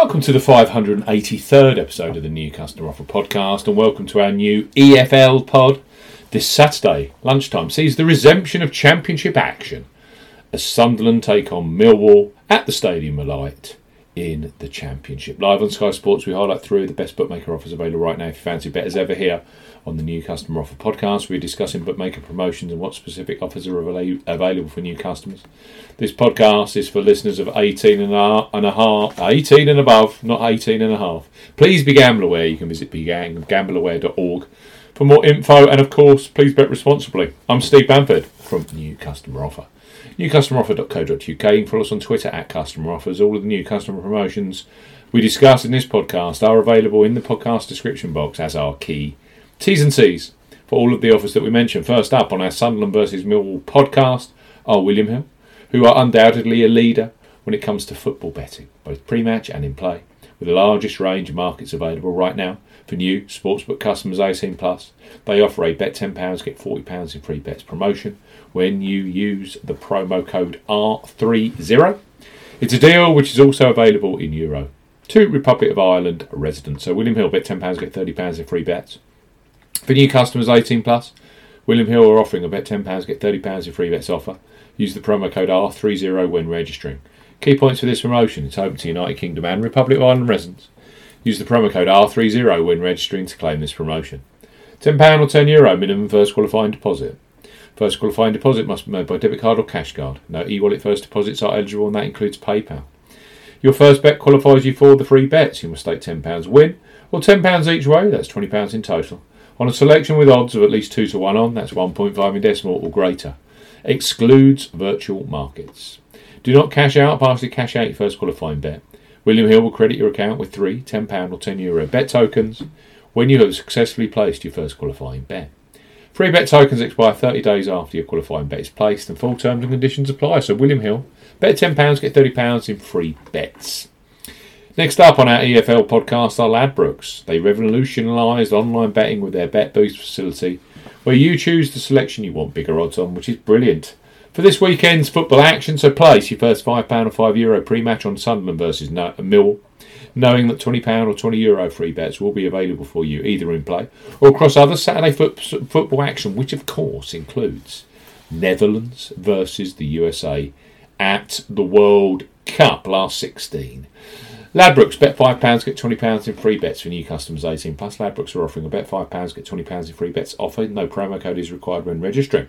Welcome to the 583rd episode of the New Customer Offer Podcast, and welcome to our new EFL pod. This Saturday, lunchtime, sees the resumption of Championship action as Sunderland take on Millwall at the Stadium of Light in the Championship. Live on Sky Sports, we highlight through the best bookmaker offers available right now if you fancy betters ever here on the New Customer Offer podcast. We're discussing bookmaker promotions and what specific offers are available for new customers. This podcast is for listeners of 18 and a, and a half, 18 and above, not 18 and a half. Please be gamble aware. You can visit begambleaware.org for more info and, of course, please bet responsibly. I'm Steve Bamford from New Customer Offer. NewCustomeroffer.co.uk. You can follow us on Twitter at Customer Offers. All of the new customer promotions we discuss in this podcast are available in the podcast description box as our key T's and C's for all of the offers that we mentioned. First up on our Sunderland versus Millwall podcast are William Hill, who are undoubtedly a leader when it comes to football betting, both pre-match and in play, with the largest range of markets available right now for new sportsbook customers 18 plus. They offer a bet £10 get £40 in free bets promotion when you use the promo code R30. It's a deal which is also available in Euro to Republic of Ireland residents. So William Hill bet £10 get £30 in free bets. For new customers 18 plus, William Hill are offering a bet £10 get £30 in free bets offer. Use the promo code R30 when registering. Key points for this promotion it's open to United Kingdom and Republic of Ireland residents. Use the promo code R30 when registering to claim this promotion. £10 or €10 Euro minimum first qualifying deposit. First qualifying deposit must be made by debit card or cash card. No e wallet first deposits are eligible, and that includes PayPal. Your first bet qualifies you for the free bets. You must stake £10 win or £10 each way, that's £20 in total. On a selection with odds of at least 2 to 1 on, that's 1.5 in decimal or greater. Excludes virtual markets. Do not cash out, partially cash out your first qualifying bet. William Hill will credit your account with three £10 or €10 Euro bet tokens when you have successfully placed your first qualifying bet. Free bet tokens expire 30 days after your qualifying bet is placed and full terms and conditions apply. So, William Hill, bet £10, get £30 in free bets. Next up on our EFL podcast are Ladbrokes. They revolutionised online betting with their Bet Boost facility, where you choose the selection you want bigger odds on, which is brilliant. For this weekend's football action, so place your first £5 or €5 Euro pre-match on Sunderland versus uh, Mill, knowing that £20 or €20 Euro free bets will be available for you either in play or across other Saturday foot, football action, which of course includes Netherlands versus the USA at the World Cup last 16. Ladbrokes, bet £5, get £20 in free bets for new customers 18 plus. Ladbrokes are offering a bet £5, get £20 in free bets offer. No promo code is required when registering.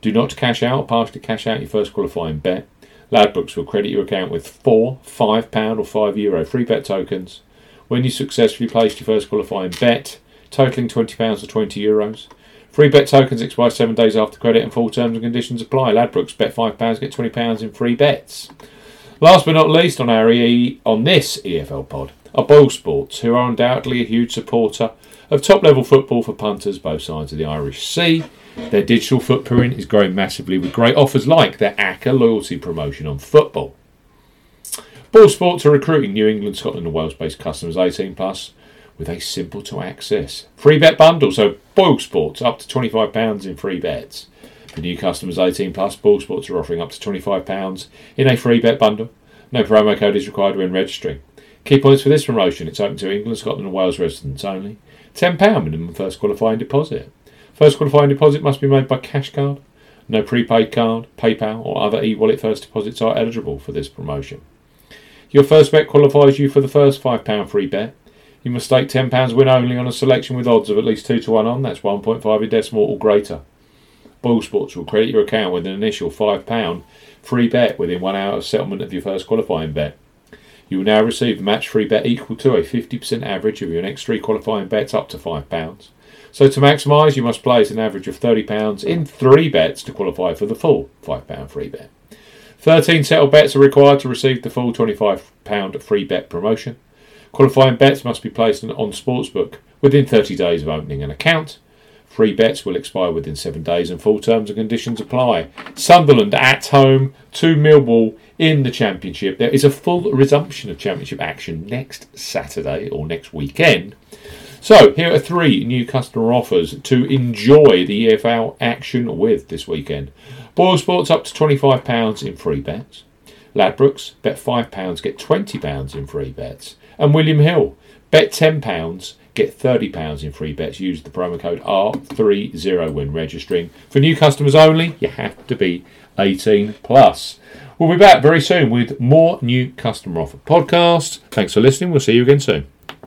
Do not cash out partially cash out your first qualifying bet. Ladbrokes will credit your account with four £5 or €5 Euro free bet tokens when you successfully placed your first qualifying bet, totaling £20 or €20. Free bet tokens expire seven days after credit and full terms and conditions apply. Ladbrokes bet £5, get £20 in free bets. Last but not least on our EE, on this EFL pod are Boyle Sports, who are undoubtedly a huge supporter of top level football for punters both sides of the Irish Sea. Their digital footprint is growing massively with great offers like their ACCA loyalty promotion on football. Boyle Sports are recruiting New England, Scotland, and Wales based customers 18 plus with a simple to access free bet bundle. So Boyle Sports up to £25 in free bets. For new customers 18 plus, Boyle Sports are offering up to £25 in a free bet bundle. No promo code is required when registering. Key points for this promotion it's open to England, Scotland, and Wales residents only. £10 minimum first qualifying deposit. First qualifying deposit must be made by cash card. No prepaid card, PayPal, or other e wallet first deposits are eligible for this promotion. Your first bet qualifies you for the first £5 free bet. You must stake £10 win only on a selection with odds of at least 2 to 1 on, that's 1.5 in decimal or greater. Boyle Sports will credit your account with an initial £5 free bet within one hour of settlement of your first qualifying bet. You will now receive a match free bet equal to a 50% average of your next three qualifying bets up to £5. So to maximise, you must place an average of £30 in three bets to qualify for the full £5 free bet. 13 settled bets are required to receive the full £25 free bet promotion. Qualifying bets must be placed on, Sportsbook within 30 days of opening an account. Free bets will expire within seven days and full terms and conditions apply. Sunderland at home to Millwall in the Championship. There is a full resumption of Championship action next Saturday or next weekend. So, here are three new customer offers to enjoy the EFL action with this weekend. Boyle Sports up to £25 in free bets. Ladbrokes, bet £5, get £20 in free bets. And William Hill, bet £10, get £30 in free bets. Use the promo code R30 when registering. For new customers only, you have to be 18 plus. We'll be back very soon with more new customer offer podcasts. Thanks for listening. We'll see you again soon.